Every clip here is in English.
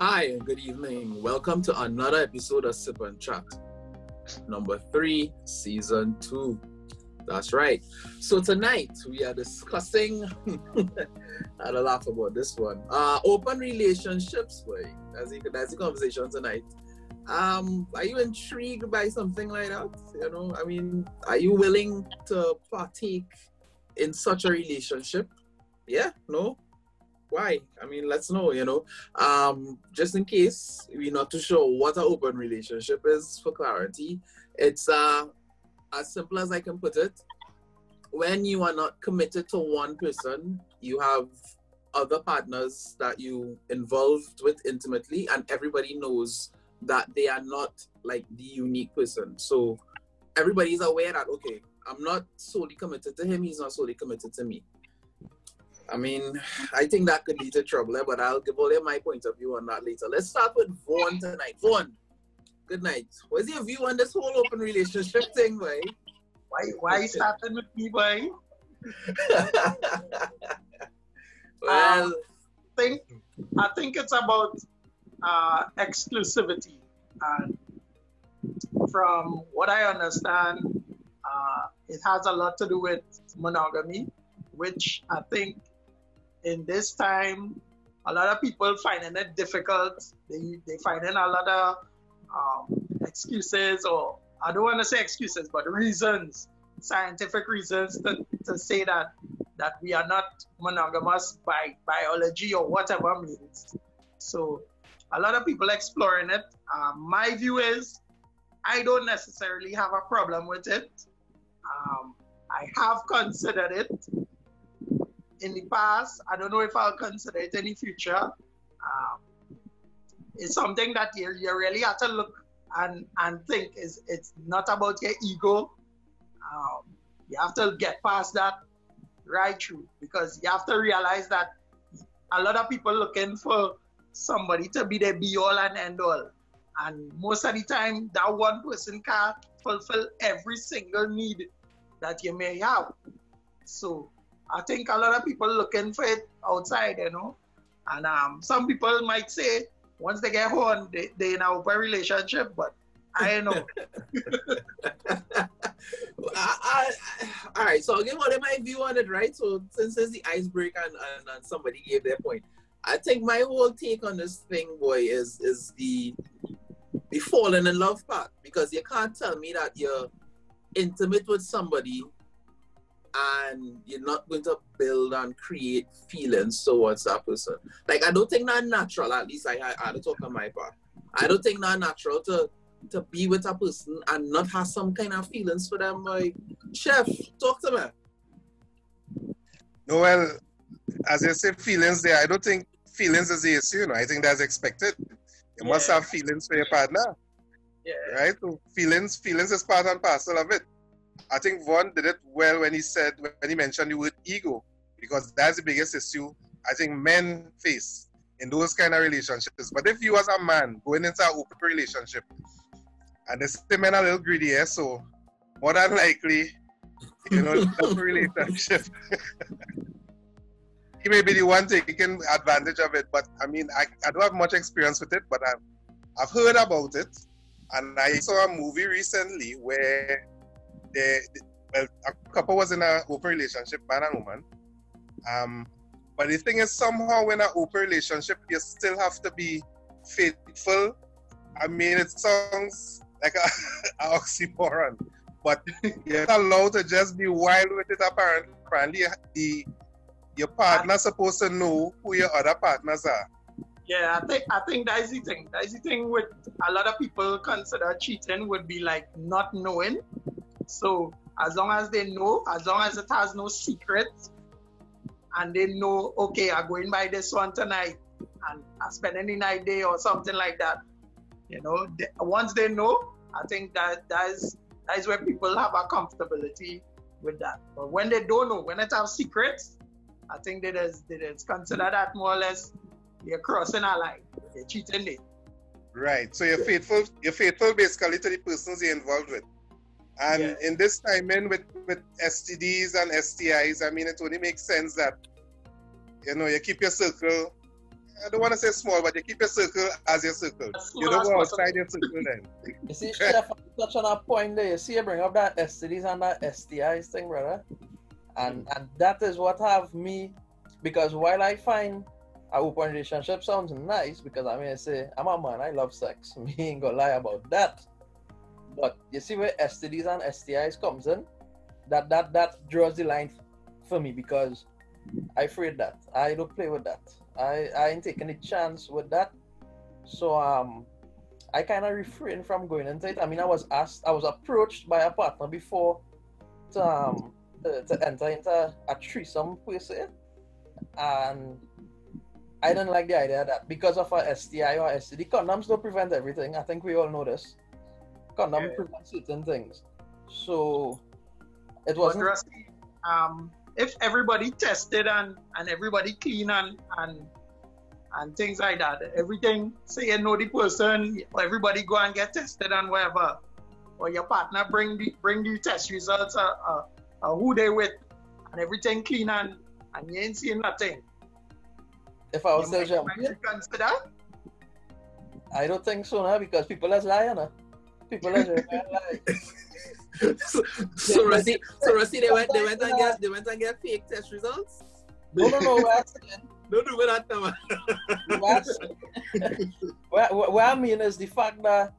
Hi, and good evening. Welcome to another episode of Sip and Chat, number three, season two. That's right. So tonight we are discussing. I had a laugh about this one. Uh, open relationships. Boy, that's the, that's the conversation tonight. Um, are you intrigued by something like that? You know, I mean, are you willing to partake in such a relationship? Yeah, no, why? I mean, let's know, you know. Um, just in case we're not too sure what an open relationship is for clarity, it's uh as simple as I can put it. When you are not committed to one person, you have other partners that you involved with intimately, and everybody knows that they are not like the unique person. So everybody's aware that okay, I'm not solely committed to him, he's not solely committed to me. I mean, I think that could lead to trouble, eh, but I'll give all my point of view on that later. Let's start with Vaughn tonight. Vaughn, good night. What's your view on this whole open relationship thing, boy? Why, why you starting with me, boy? well, um, think, I think it's about uh, exclusivity. And from what I understand, uh, it has a lot to do with monogamy, which I think in this time, a lot of people finding it difficult. They they finding a lot of um, excuses, or I don't want to say excuses, but reasons, scientific reasons to, to say that that we are not monogamous by biology or whatever means. So a lot of people exploring it. Um, my view is I don't necessarily have a problem with it. Um, I have considered it in the past. I don't know if I'll consider it in the future. Um, it's something that you, you really have to look and, and think is it's not about your ego. Um, you have to get past that right through because you have to realize that a lot of people looking for somebody to be the be all and end all. And most of the time, that one person can't fulfill every single need that you may have. So I think a lot of people looking for it outside, you know. And um, some people might say once they get home, they, they in a open relationship, but I know. I, I, all right, so I'll give what my view on it, right? So since it's the icebreaker and, and, and somebody gave their point, I think my whole take on this thing, boy, is is the the falling in love part because you can't tell me that you're intimate with somebody and you're not going to build and create feelings towards that person. Like I don't think that natural. At least I I, I don't talk on my part. I don't think that natural to to be with a person and not have some kind of feelings for them. Like chef, talk to me. No, well, as I said, feelings there. I don't think feelings is the issue. You know, I think that's expected. You yeah. must have feelings for your partner. Yeah. Right. So feelings, feelings is part and parcel of it. I think Vaughn did it well when he said when he mentioned the word ego, because that's the biggest issue I think men face in those kind of relationships. But if you as a man going into an open relationship and the men are a little greedy, yeah, so more than likely, you know, the relationship. he may be the one taking advantage of it, but I mean, I, I don't have much experience with it, but I've, I've heard about it. And I saw a movie recently where they, well, a couple was in an open relationship, man and woman. Um, but the thing is, somehow in an open relationship, you still have to be faithful. I mean, it sounds like a, a oxymoron, but you're allowed to just be wild with it. Apparently, apparently the your partner's supposed to know who your other partners are. Yeah, I think I think that's the thing. That's the thing with a lot of people consider cheating would be like not knowing so as long as they know, as long as it has no secrets, and they know, okay, I'm going by this one tonight, and I'm spending the night there or something like that. You know, they, once they know, I think that that is that is where people have a comfortability with that. But when they don't know, when it have secrets, I think that is that is consider that more or less you're crossing a line, you're cheating it. Right. So you're faithful. You're faithful basically to the persons you're involved with. And yeah. in this time in with, with STDs and STIs, I mean, it only makes sense that, you know, you keep your circle I don't want to say small, but you keep your circle as your circle. You don't go outside your circle then. You see, Chef, touch on a point there. You see, you bring up that STDs and that STIs thing, brother. And and that is what have me, because while I find a open relationship sounds nice, because I mean, I say, I'm a man, I love sex. Me ain't gonna lie about that. But you see where STDs and STIs comes in, that that that draws the line for me because I afraid that I don't play with that. I I ain't taking a chance with that. So um, I kind of refrain from going into it. I mean, I was asked, I was approached by a partner before to um to, to enter into a threesome per se, and I do not like the idea that because of our STI or STD, condoms don't prevent everything. I think we all know this. Condom yeah. prevent certain things. So it wasn't. um, if everybody tested and, and everybody clean and, and and things like that, everything say you know the person, everybody go and get tested and whatever, or your partner bring the bring the test results, uh, uh, uh who they with, and everything clean and and you ain't seeing nothing. If I was still champion, consider. I don't think so now because people are lying. Now. People are lying. so, so Rusty, so Rusty, they went, they went and get, they went and get fake test results. No, no, no. Don't do that, man. what, what I mean is the fact that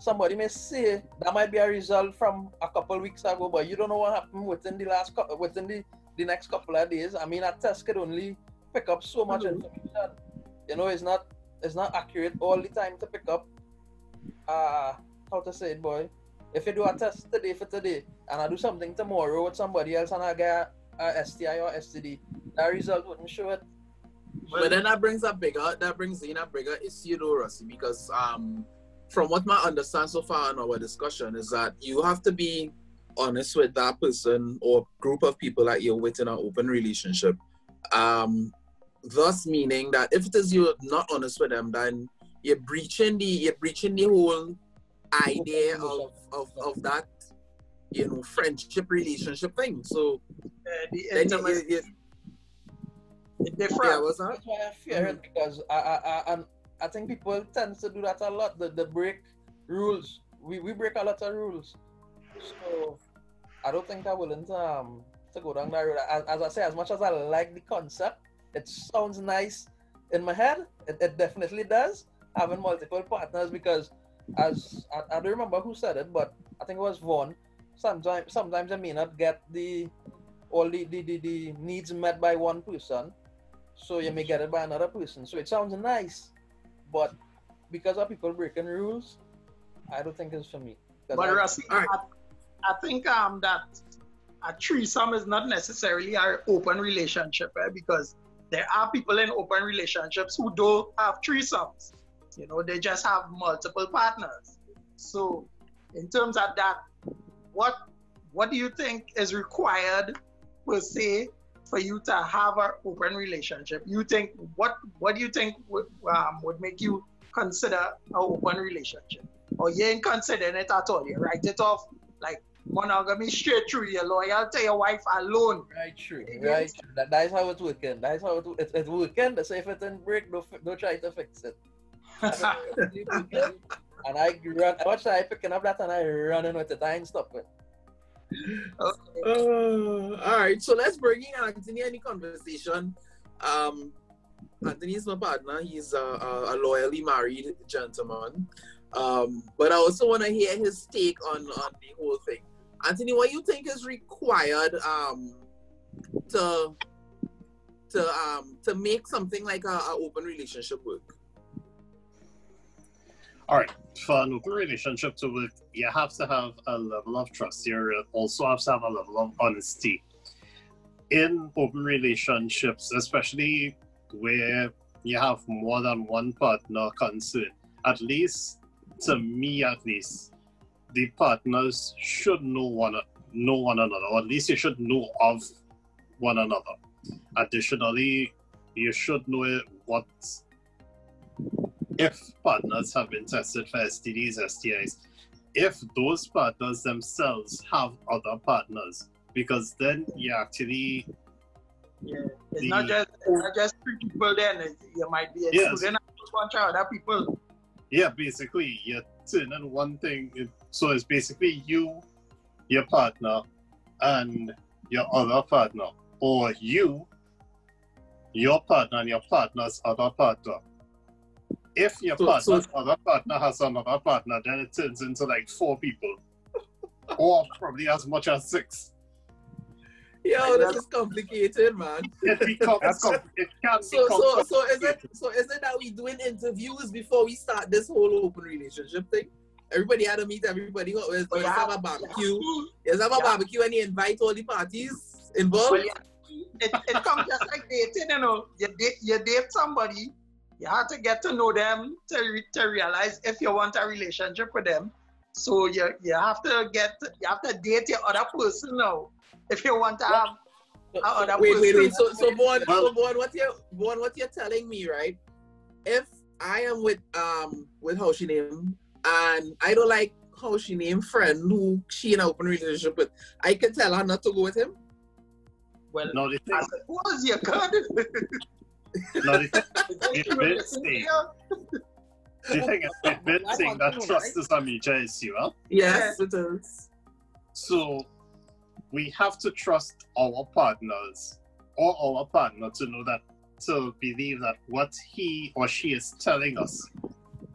somebody may say that might be a result from a couple weeks ago, but you don't know what happened within the last couple, within the, the next couple of days. I mean, a test could only pick up so much mm-hmm. information. You know, it's not it's not accurate all the time to pick up. Uh, how to say it, boy? If you do a test today for today, and I do something tomorrow with somebody else and I get a STI or STD, that result wouldn't show it. But then that brings a bigger that brings in a bigger issue though, Rusty, because um from what I understand so far in our discussion is that you have to be honest with that person or group of people that you're with in an open relationship. Um thus meaning that if it is you're not honest with them, then you're breaching the you're breaching the whole idea of, of, of that, you know, friendship relationship thing. So uh, the intimacy. You, you, different. Yeah, what's that? That's why I fear mm-hmm. it because I, I, I, I think people tend to do that a lot. The, the break rules. We, we break a lot of rules. So I don't think I will willing to um to go down that road. As, as I say, as much as I like the concept, it sounds nice in my head. It, it definitely does having multiple partners because as I, I, don't remember who said it, but I think it was Vaughn. Sometimes sometimes I may not get the all the, the, the, the needs met by one person. So you may get it by another person. So it sounds nice, but because of people breaking rules, I don't think it's for me. But I, Rusty, I, I, think um that a threesome is not necessarily an open relationship, right? Because there are people in open relationships who don't have threesomes. You know, they just have multiple partners. So, in terms of that, what what do you think is required per se for you to have an open relationship? You think what what do you think would um, would make you consider an open relationship? Or you ain't considering it at all? You write it off like monogamy straight through. You're loyal to your wife alone. Right, true. Right, true. That, that's how it's working. That's how it, it, it's working. So if it didn't break, don't, don't try to fix it and I run. I watched I picking up that and I running with ain't stopping. Okay. Uh, all right, so let's bring in Anthony any conversation. Um, Anthony is my partner. He's a, a, a loyally married gentleman. Um, but I also want to hear his take on, on the whole thing. Anthony, what you think is required um, to to um, to make something like a, a open relationship work? All right, for an open relationship to work, you have to have a level of trust. You also have to have a level of honesty. In open relationships, especially where you have more than one partner concerned, at least to me, at least, the partners should know one know one another, or at least you should know of one another. Additionally, you should know what if partners have been tested for STDs, STIs, if those partners themselves have other partners, because then you actually yeah, It's the- not just it's not just three people. Then you might be Yes. a whole bunch of other people. Yeah, basically, you're turning one thing. So it's basically you, your partner, and your other partner, or you, your partner, and your partner's other partner. If your So- partner's so- other partner has another partner, then it turns into like four people, or probably as much as six. Yo, this is complicated, man. It becomes That's- it can So, become so, so is it so is it that we doing interviews before we start this whole open relationship thing? Everybody had to meet everybody. What was But let's you have have- a barbecue? you Let's have a Yeah. barbecue and you invite all the parties involved. Well, yeah, it, it comes just like dating, you know. You date, you date somebody, you have to get to know them to, re, to realize if you want a relationship with them. So you you have to get you have to date your other person now. If you want to have So- a other Wait, wait, wait. So, so, Vaughn, Well- so Vaughn, what you, Vaughn, what you're telling me, right? If I am with um with how she name and I don't like how she name friend who she in an open relationship with, I can tell her not to go with him. well, No, the thing, I suppose you could. no, the thing, If It did say- the thing is, we've been I saying want that trust is a major issue, huh? Yes, it is. So we have to trust our partners or our partner to know that to believe that what he or she is telling us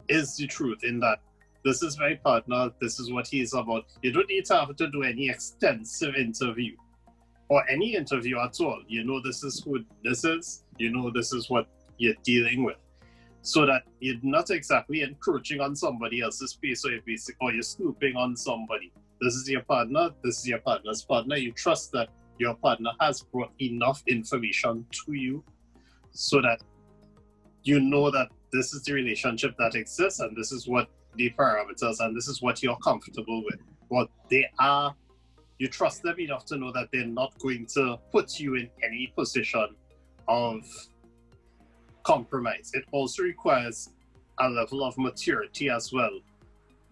is the truth in that this is my partner, this is what he is about. You don't need to have to do any extensive interview or any interview at all. You know this is who this is, you know this is what you're dealing with. So that you're not exactly encroaching on somebody else's space or you're basic or you're snooping on somebody this is your partner, this is your partner's partner. You trust that your partner has brought enough information to you so that you know that this is the relationship that exists and this is what the parameters and this is what you're comfortable with. But they are, you trust them enough to know that they're not going to put you in any position of compromise. It also requires a level of maturity as well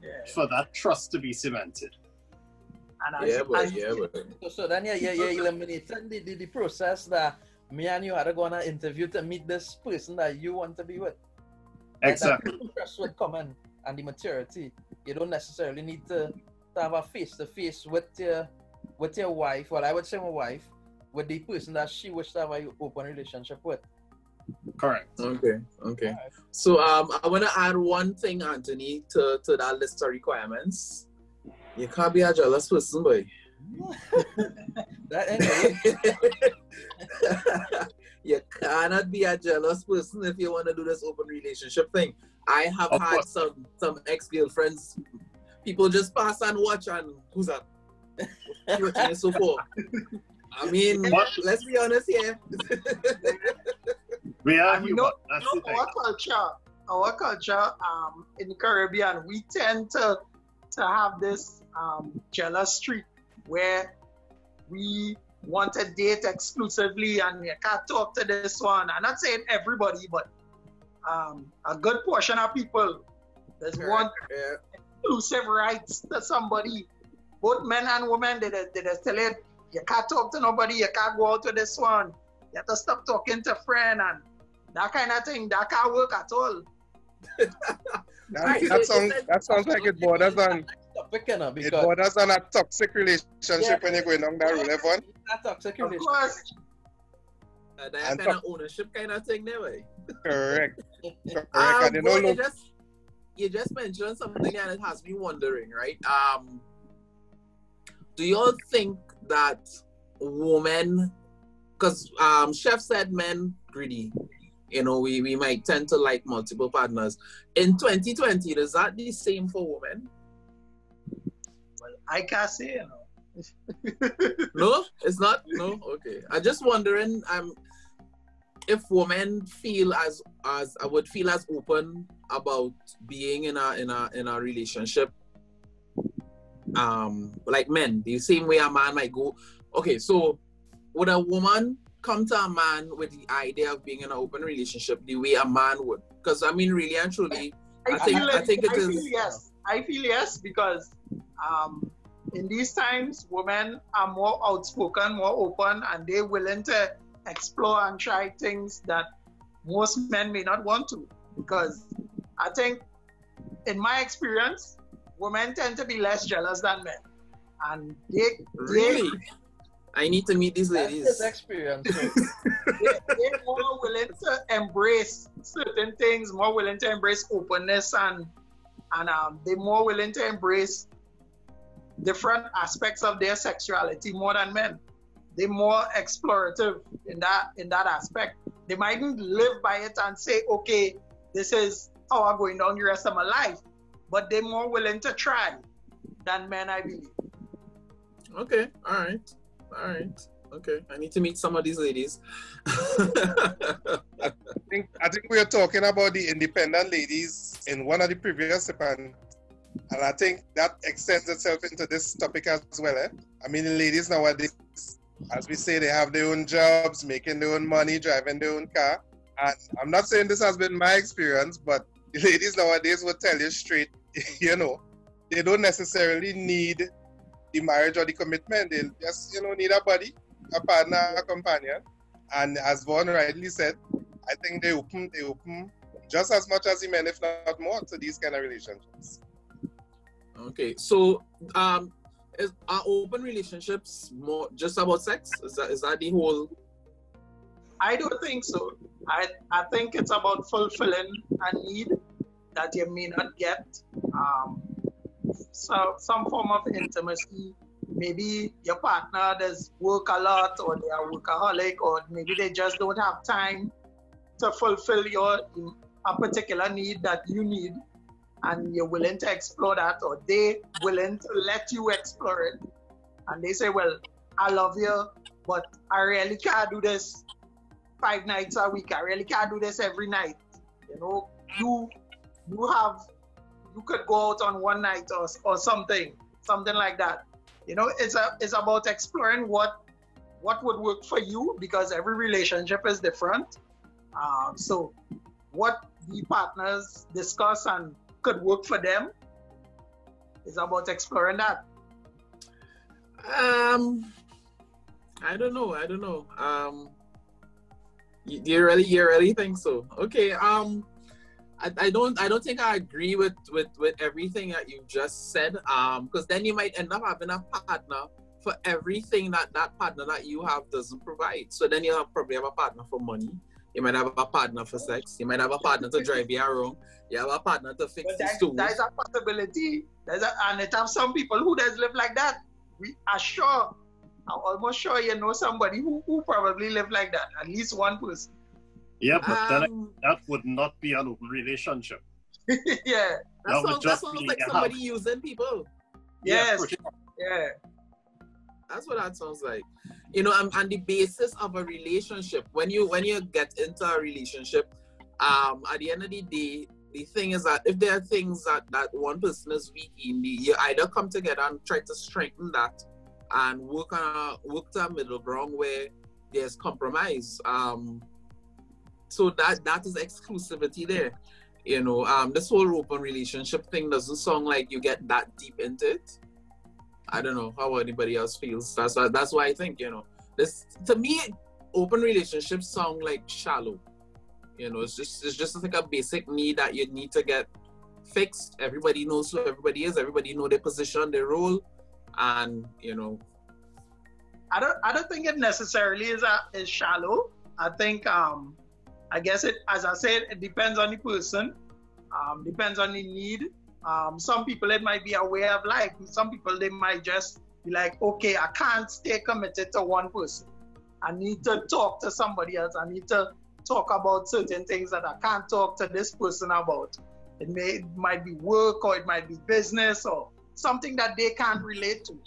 Yeah. for that trust to be cemented. And as- Yeah, but as- yeah, but So, so then yeah, yeah, yeah, eliminating the, the, the process that me and you are going to go on an interview to meet this person that you want to be with. And Exactly. That trust would come in and the maturity. You don't necessarily need to, to have a face to face with your with your wife. Well, I would say my wife, with the person that she wished to have an open relationship with. Correct. okay, okay. So um, I want to add one thing, Anthony, to to that list of requirements. You can't be a jealous person, boy. That anyway, you cannot be a jealous person if you want to do this open relationship thing. I have Of had course. some some ex girlfriends. People just pass and watch and who's that? She watching it so far. I mean, What? let's be honest here. We are And you human. know- That's you know, our culture, our culture um, in the Caribbean, we tend to to have this um, jealous streak where we want to date exclusively and you can't talk to this one. I'm not saying everybody, but um, a good portion of people. There's one Yeah. Exclusive rights to somebody. Both men and women, they, they, they tell it, you can't talk to nobody, you can't go out with this one. You have to stop talking to friend and that kind of thing. That can't work at all. That, Right, that it sounds said- that sounds like it borders on topic, you know, it borders on a toxic relationship Yeah. when you're going down that road, Evan. that toxic Of course, Uh, that And kind of ownership kind of thing, there, way. Correct. Correct. Um, and you know, look, just you just mentioned something and it has me wondering, right? Um, do you all think that women, because um, Chef said men greedy, you know, we, we might tend to like multiple partners. In 2020, is that the same for women? well, I can't say, you know. No, it's not. No, okay. I'm just wondering. Um, if women feel as as I would feel as open about being in a in a in a relationship, um, like men, the same way a man might go. Okay, so would a woman come to a man with the idea of being in an open relationship the way a man would? Because I mean, really and truly, I think- feel I think it I is- Feel yes, I feel yes because um, in these times, women are more outspoken, more open, and they're willing to explore and try things that most men may not want to. Because I think, in my experience, women tend to be less jealous than men. And they, really? They, I need to meet these ladies. That's experience. they, are more willing to embrace certain things, more willing to embrace openness, and and um, they're more willing to embrace different aspects of their sexuality more than men. They're more explorative in that in that aspect. They mightn't live by it and say, okay, this is how I'm going down the rest of my life, but they're more willing to try than men, I believe. Okay, all right, all right. Okay, I need to meet some of these ladies. I think I think we are talking about the independent ladies in one of the previous and and I think that extends itself into this topic as well. Eh? I mean, ladies nowadays, as we say, they have their own jobs, making their own money, driving their own car. And I'm not saying this has been my experience, but the ladies nowadays will tell you straight, you know, they don't necessarily need the marriage or the commitment. They just, you know, need a buddy a partner, a companion. And as Vaughn rightly said, I think they open they open just as much as the men, if not more, to these kind of relationships. Okay, so um, is are open relationships more just about sex? Is that is that the whole? I don't think so. I I think it's about fulfilling a need that you may not get. Um, so some form of intimacy maybe your partner does work a lot or they are workaholic or maybe they just don't have time to fulfill your a particular need that you need and you're willing to explore that or they willing to let you explore it. And they say well i love you but i really can't do this five nights a week. I really can't do this every night. You know you you have you could go out on one night or, or something something like that. You know, it's a it's about exploring what what would work for you because every relationship is different. Um, so, what the partners discuss and could work for them is about exploring that. Um, I don't know. I don't know. Um, you, you really, you really think so? Okay. Um, I, I don't I don't think I agree with, with, with everything that you just said. Um, because then you might end up having a partner for everything that that partner that you have doesn't provide. So then you have probably have a partner for money. You might have a partner for sex. You might have a partner to drive you around. You have a partner to fix the stove. There's a possibility. There's a, and it have some people who does live like that. We are sure. I'm almost sure you know somebody who, who probably live like that. At least one person. Yeah, but um, then that would not be an open relationship. yeah. That, that sounds, that sounds like somebody using people. Yes. Yeah, sure. yeah. That's what that sounds like. You know, and, and the basis of a relationship, when you when you get into a relationship, um, at the end of the day, the thing is that if there are things that, that one person is weak in, you either come together and try to strengthen that and work on a work to a middle ground where there's compromise. Um, so that that is exclusivity there. You know, um, this whole open relationship thing doesn't sound like you get that deep into it. I don't know how anybody else feels. That's why that's why I think, you know, this to me, open relationships sound like shallow. You know, it's just it's just like a basic need that you need to get fixed. Everybody knows who everybody is, everybody know their position, their role, and you know. I don't I don't think it necessarily is a is shallow. I think um I guess it, as I said, it depends on the person, um, depends on the need. Um, some people it might be a way of life. Some people they might just be like, okay, I can't stay committed to one person. I need to talk to somebody else. I need to talk about certain things that I can't talk to this person about. It may it might be work or it might be business or something that they can't relate to,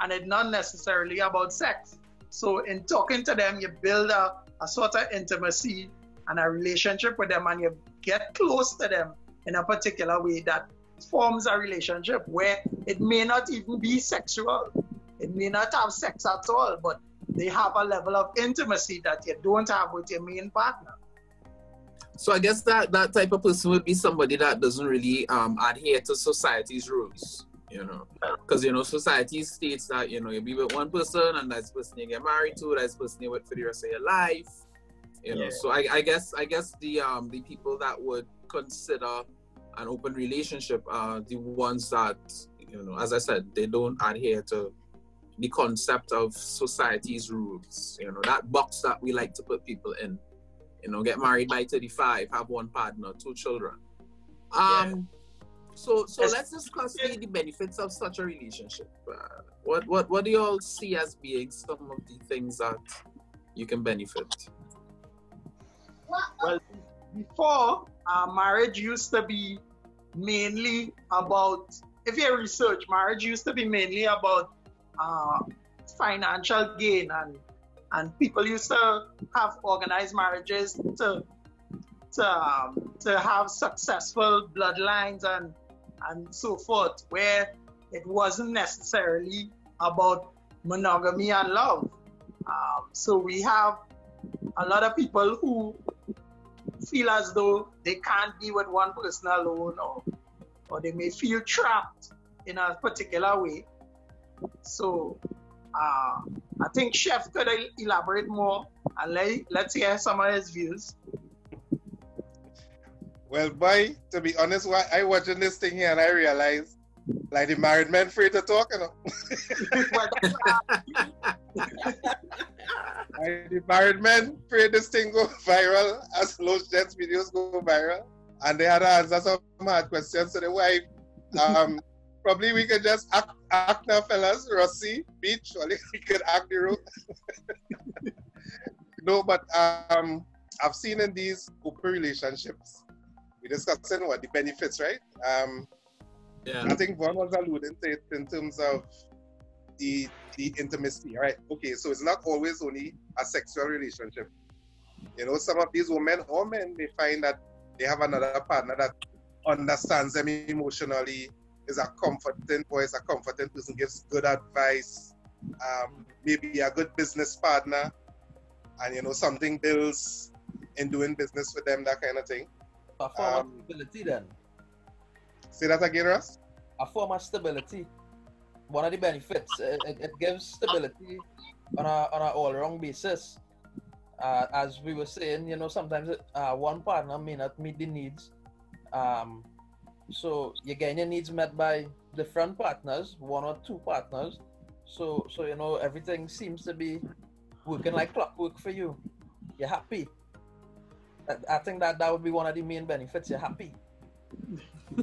and it's not necessarily about sex. So in talking to them, you build a, a sort of intimacy and a relationship with them and you get close to them in a particular way that forms a relationship where it may not even be sexual. It may not have sex at all, but they have a level of intimacy that you don't have with your main partner. So I guess that that type of person would be somebody that doesn't really um, adhere to society's rules. You know, because you know society states that you know you be with one person and that's the person you get married to, that's the person you with for the rest of your life. You know, Yeah. so I, I guess I guess the um the people that would consider an open relationship are the ones that you know, as I said, they don't adhere to the concept of society's rules. You know, that box that we like to put people in. You know, get married by 35, have one partner, two children. Um, so so let's discuss the, the benefits of such a relationship. Uh, what what what do you all see as being some of the things that you can benefit? Well, before uh, marriage used to be mainly about, if you research, marriage used to be mainly about uh, financial gain, and and people used to have organized marriages to to um, to have successful bloodlines and and so forth, where it wasn't necessarily about monogamy and love. Um, so we have a lot of people who feel as though they can't be with one person alone or or they may feel trapped in a particular way. So uh, I think Chef could el- elaborate more and let, let's hear some of his views. Well, boy, to be honest, why I watching this thing here and I realize like the married men free to talk, you know. Like, the married men pray this thing go viral as Loach Dance videos go viral. And they had to answer some hard questions to the wife. Um, probably we could just act, act now, fellas. Rossi, beach, only we could act the role. no, but um, I've seen in these open relationships, we're discussing what the benefits, right? Um, Yeah. I think Vaughn was alluding to it in terms of the the intimacy, right? Okay, so it's not always only a sexual relationship. You know, some of these women or men they find that they have another partner that understands them emotionally, is a comforting voice, a comforting person, gives good advice, um, maybe a good business partner, and you know, something builds in doing business with them, that kind of thing. A form Um, of stability then. Say that again, Russ? A form of stability. One of the benefits. It, it, it gives stability on a on an all round basis. Uh, as we were saying, you know, sometimes uh, one partner may not meet the needs. Um, so you're getting your needs met by different partners, one or two partners. So so you know everything seems to be working like clockwork for you. You're happy. I- I think that that would be one of the main benefits. You're happy.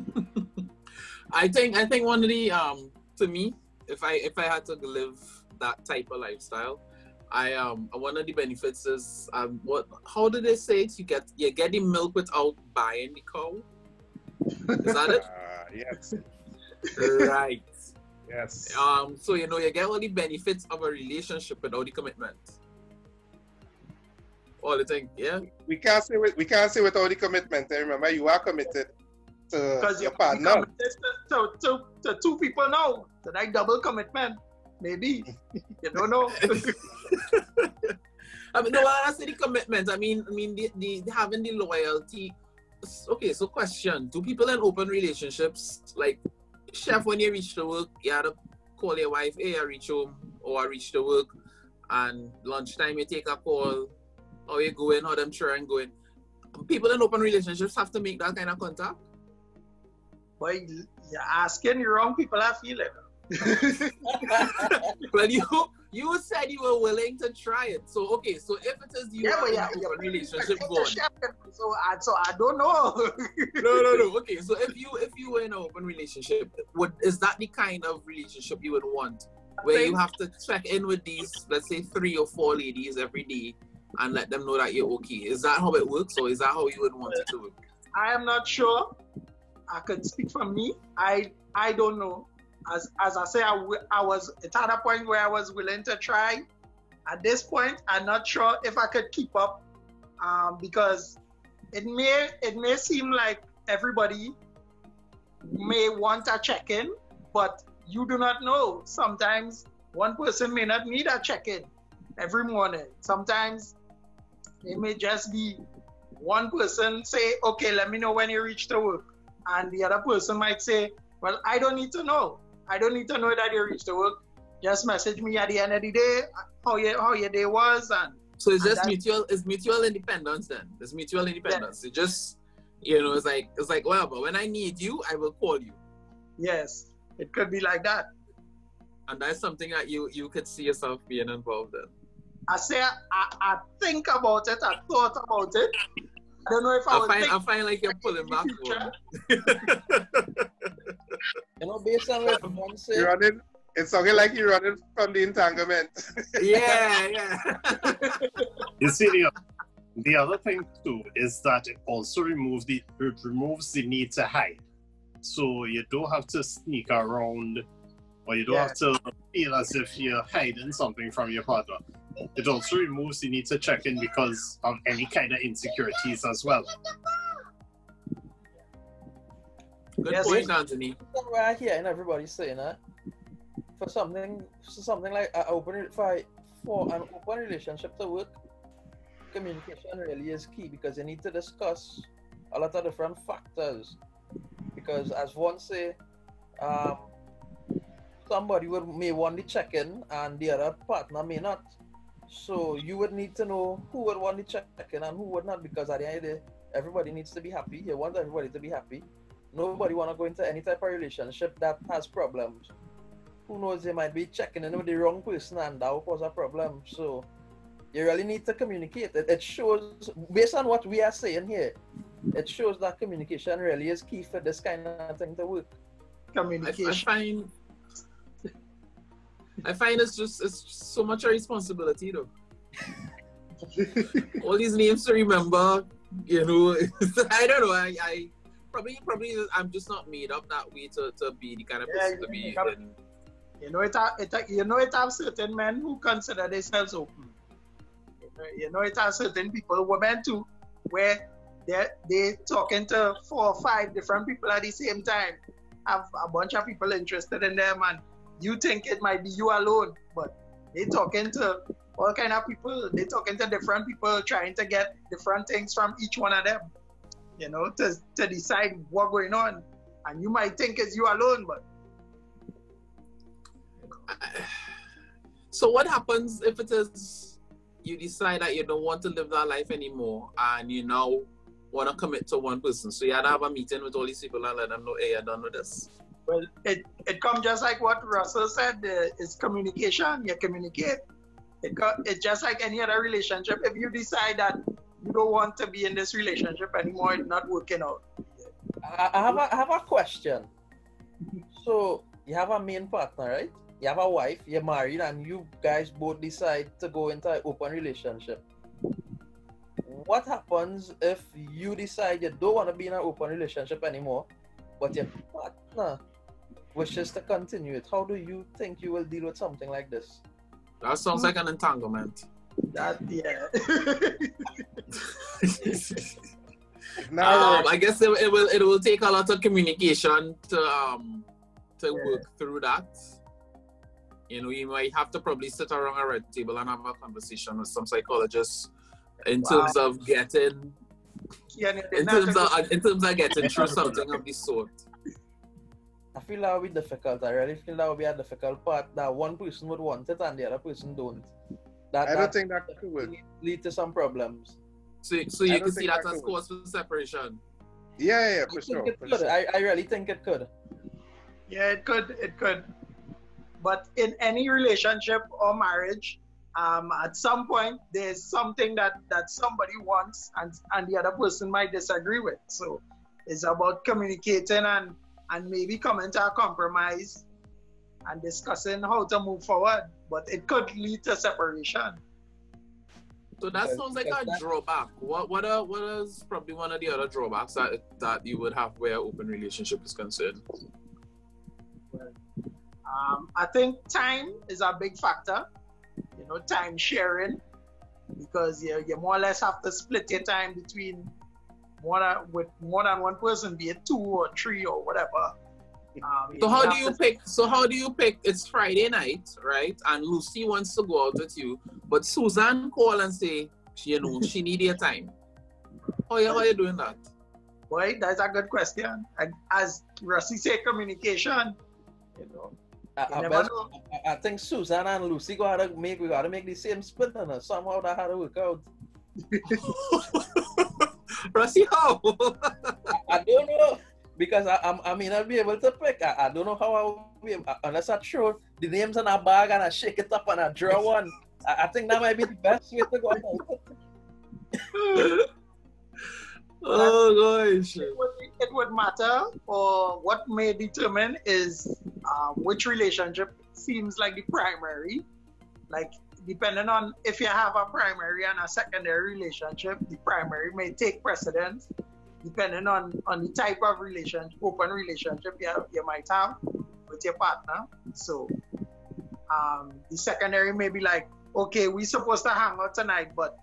I think I think one of the um to me, if I if I had to live that type of lifestyle, I um one of the benefits is um what how did they say it? You get you get the milk without buying the cow. Is that it? Uh, yes, right. yes. Um so you know you get all the benefits of a relationship without the commitment. All the thing, yeah. we can't say with, we can't say without the commitment. And remember, you are committed to because your partner. to, to, to, to two people now. So that double commitment. Maybe. you don't know. I mean, no, I say the commitment, I mean, I mean the, the having the loyalty. Okay, so question: Do people in open relationships like chef when you reach the work, you had to call your wife, "Hey, I reach home," or "I reach the work," and lunchtime you take a call, how you going, how them sure and going. People in open relationships have to make that kind of contact. but you're asking the wrong people I feel it. But you you said you were willing to try it. So okay, so if it is you yeah, but yeah, an yeah, open relationship, it's a go on. chef, So I, so I don't know. no, no, no. Okay, so if you if you were in an open relationship, would is that the kind of relationship you would want, where you have to check in with these, let's say three or four ladies every day, and let them know that you're okay? Is that how it works, or is that how you would want it to work? I am not sure. I could speak for me. I I don't know. As as I say, I, w- I was at a point where I was willing to try. At this point, I'm not sure if I could keep up, um, because it may it may seem like everybody may want a check-in, but you do not know. Sometimes one person may not need a check-in every morning. Sometimes it may just be one person say, okay, let me know when you reach the work. And the other person might say, well, I don't need to know. I don't need to know that you reached the work. Just message me at the end of the day how your how your day was and So it's just mutual. It's mutual independence then. It's mutual independence. It just, you know, it's like it's like well, but when I need you, I will call you, yes, it could be like that. and that's something that you you could see yourself being involved in. I say I, I think about it, I thought about it. I don't know if I, I would find I find like you're pulling back. future. on- You know, based on what um, one You're said, running. It's sounding like you're running from the entanglement. yeah, yeah. You see, the, the other thing too is that it also removes the it removes the need to hide. So you don't have to sneak around, or you don't Yeah. have to feel as if you're hiding something from your partner. It also removes the need to check in because of any kind of insecurities as well. Good Yes, point. Anthony. I hear and everybody's saying that for something for something like an open for for an open relationship to work, communication really is key because you need to discuss a lot of different factors. Because as one say, um, somebody would may want to check in and the other partner may not. So you would need to know who would want to check in and who would not because at the end of the day, everybody needs to be happy. You want everybody to be happy. Nobody want to go into any type of relationship that has problems. Who knows, they might be checking in with the wrong person and that will cause a problem. So you really need to communicate. It, it shows, based on what we are saying here, it shows that communication really is key for this kind of thing to work. I, I communication. find I find it's just it's so much a responsibility though. All these names to remember, you know. I don't know. I, I probably probably I'm just not made up that way to, to be the kind of Yeah, person to be in. You know it, it you know it have certain men who consider themselves open. You know, you know it has certain people, women too, where they they talking to four or five different people at the same time. Have a bunch of people interested in them, and you think it might be you alone, but they talking to all kind of people. They talking to different people, trying to get different things from each one of them. You know, to to decide what going on, and you might think it's you alone, but So what happens if it is you decide that you don't want to live that life anymore and you now want to commit to one person? So you had to have a meeting with all these people and let them know, hey, you're done with this. Well, it, it comes just like what Russell said. Uh, it's communication. You communicate. It it's just like any other relationship. If you decide that you don't want to be in this relationship anymore, it's not working out. I, I have a I have a question. So you have a main partner, right? You have a wife, you're married, and you guys both decide to go into an open relationship. What happens if you decide you don't want to be in an open relationship anymore, but your partner wishes to continue it? How do you think you will deal with something like this? That sounds like an entanglement. That yeah. Now, um, I guess it, it will it will take a lot of communication to um to Yeah. work through that. You know, you might have to probably sit around a red table and have a conversation with some psychologists in Wow. terms of getting Yeah, in terms of in terms of getting through something of this sort. I feel that would be difficult. I really feel that would be a difficult part that one person would want it and the other person don't. That, I don't that think that could work. lead to some problems. So so you can see that that as cause for separation. Yeah, yeah, yeah, I for sure. it for could. sure. I, I really think it could. Yeah, it could. It could. But in any relationship or marriage, um, at some point there's something that that somebody wants and and the other person might disagree with. So it's about communicating and and maybe coming to a compromise and discussing how to move forward. But it could lead to separation. So that sounds like a drawback. What what are what is probably one of the other drawbacks that that you would have where open relationship is concerned? Um, I think time is a big factor. You know, time sharing because you, you more or less have to split your time between more than, with more than one person, be it two or three or whatever. Um, So how do you to- pick? So how do you pick? It's Friday night, right? And Lucy wants to go out with you, but Susan call and say, you know, she need your time. How you how you doing that? Boy, that's a good question. And as Rusty said, communication. You know, I, You I, never bet- know. I- I think Susan and Lucy gotta make we gotta make the same split and uh, somehow that had to work out. Rusty, how? I don't know because I, I'm, I may not be able to pick. I, I don't know how I will be able, unless I throw the names in a bag and I shake it up and I draw one. I, I think that might be the best way to go. about it. oh gosh. it would, it would matter, or what may determine is uh, which relationship seems like the primary. Like, depending on if you have a primary and a secondary relationship, the primary may take precedence, depending on, on the type of relationship, open relationship you, you might have with your partner. So, um, the secondary may be like, okay, we're supposed to hang out tonight, but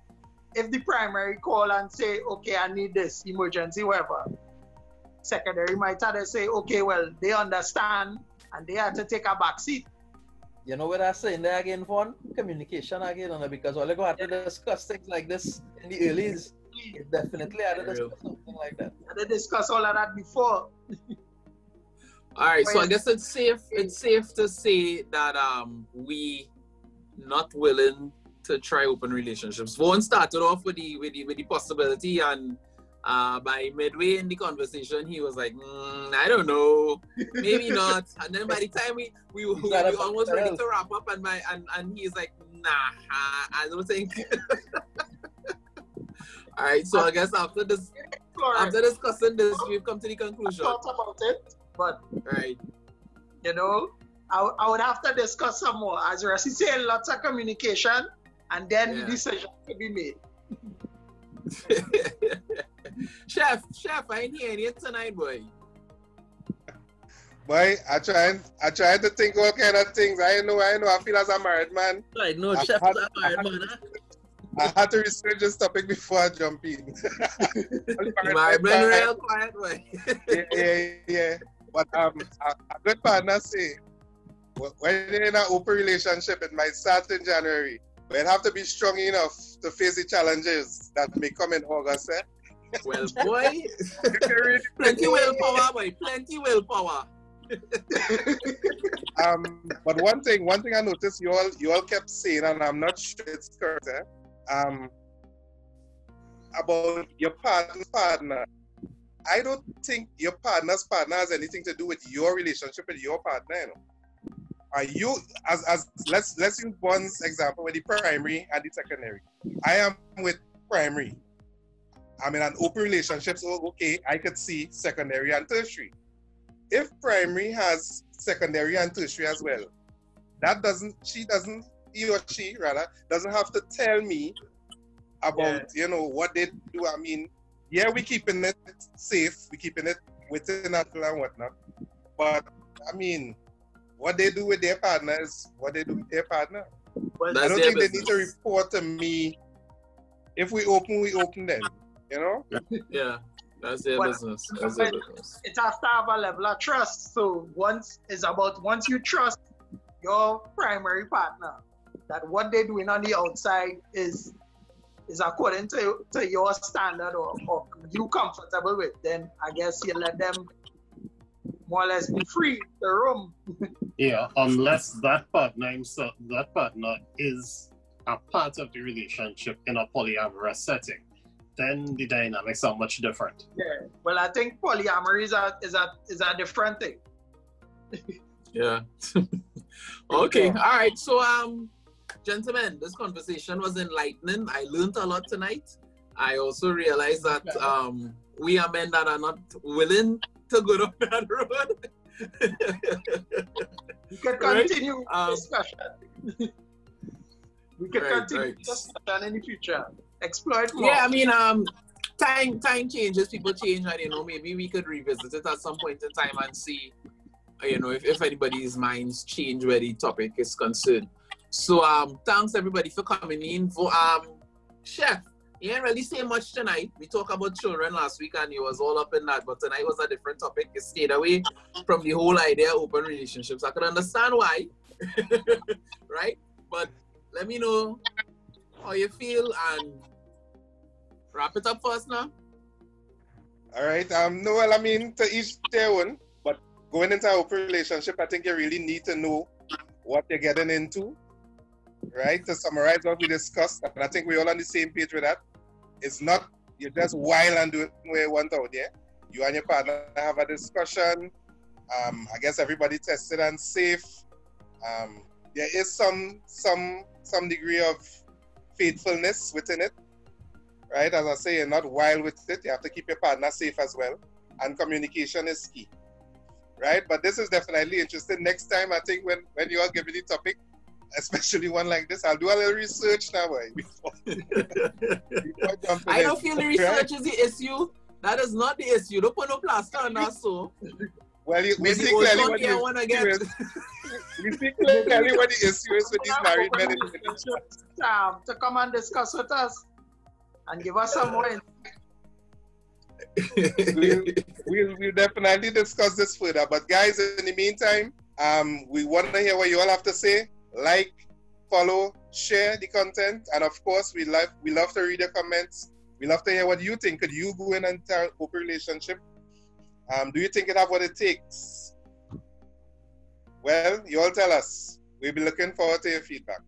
if the primary call and say, okay, I need this emergency, whatever, secondary might have to say, okay, well, they understand and they have to take a back seat. You know what I'm saying there again, Vaughn? Communication again, because all you got to discuss things like this in the earlys, you definitely I to Real. discuss something like that. And they discuss all of that before. All right, so I guess it's safe. It's safe to say that um we not willing to try open relationships. Vaughan started off with the with the, with the possibility, and uh, by midway in the conversation, he was like, mm, "I don't know, maybe not." And then by the time we we, we, He's we almost ready to wrap up, and my and, and he's like, "Nah, I don't think." All right, so I guess after this, after discussing this, we've come to the conclusion. thought about it, but Right. you know, I, would- I would have to discuss some more. As Rusty said, lots of communication, and then Yeah. the decision to be made. chef, chef, I ain't hearing you tonight, boy. Boy, I trying I trying to think all kind of things. I know, I know. I feel as a married man. I know, I chef had- is a married man, huh? I had to research this topic before I jump in. My man, real quiet, boy. yeah, yeah, yeah. But um, a, a good partner say, wh- when you're in an open relationship, it might start in January, but you have to be strong enough to face the challenges that may come in August. Eh? well, boy, You can really plenty willpower, boy. Plenty willpower. um, but one thing, one thing I noticed, you all, you all kept saying, and I'm not sure it's correct, eh? Um, about your partner's partner. I don't think your partner's partner has anything to do with your relationship with your partner. You know? Are you as as let's let's use one's example with the primary and the secondary. I am with primary. I'm in an open relationship, so okay, I could see secondary and tertiary. If primary has secondary and tertiary as well, that doesn't she doesn't he or she rather doesn't have to tell me about you know what they do. I mean, yeah, we keeping it safe, we keeping it within us and whatnot. But I mean, what they do with their partners, what they do with their partner. Well, I don't their think they need to report to me. If we open, we open then. You know? Yeah, that's their Well, business. That's their business. it has to have a level of trust. So once it's about once you trust your primary partner that what they're doing on the outside is is according to, to your standard or, or you comfortable with, then I guess you let them more or less be free the room. Yeah, unless that partner himself, that partner is a part of the relationship in a polyamorous setting, then the dynamics are much different. Yeah. Well, I think polyamory is a is a is a different thing. Yeah. okay. All right. So, um, gentlemen, this conversation was enlightening. I learned a lot tonight. I also realized that um, we are men that are not willing to go down that road. We can Right. continue Um, discussion. we can right, continue right. discussion in the future. Exploit more. yeah, I mean, um, time time changes, people change, and you know, maybe we could revisit it at some point in time and see, you know, if, if anybody's minds change where the topic is concerned. So, um, thanks everybody for coming in. For um, chef, you ain't really say much tonight. We talked about children last week, and he was all up in that, but tonight was a different topic. You stayed away from the whole idea of open relationships. I can understand why, right? But let me know how you feel and wrap it up first now. All right. Um. No. Well, I mean, to each their own. But going into an open relationship, I think you really need to know what you're getting into, right? To summarize what we discussed, and I think we're all on the same page with that. It's not you're just wild and doing what you want out there. You and your partner have a discussion. Um, I guess everybody tested and safe. Um, there is some some some degree of faithfulness within it, right? As I say, you're not wild with it. You have to keep your partner safe as well, and communication is key, right? But this is definitely interesting. Next time, I think when when you give me the topic, especially one like this, I'll do a little research now. Boy, before, before I don't feel the research is the issue. That is not the issue. Don't put no plaster on that so. Well, you, we see clearly what the one again. we see clearly what the issue is with these married men um, to come and discuss with us and give us some more we'll, we'll, we'll, definitely discuss this further. But guys, in the meantime, um, we want to hear what you all have to say. Like, follow, share the content, and of course, we love we love to read your comments. We love to hear what you think. Could you go in and tell open relationship? Um, do you think it have what it takes? Well, you all tell us. We'll be looking forward to your feedback.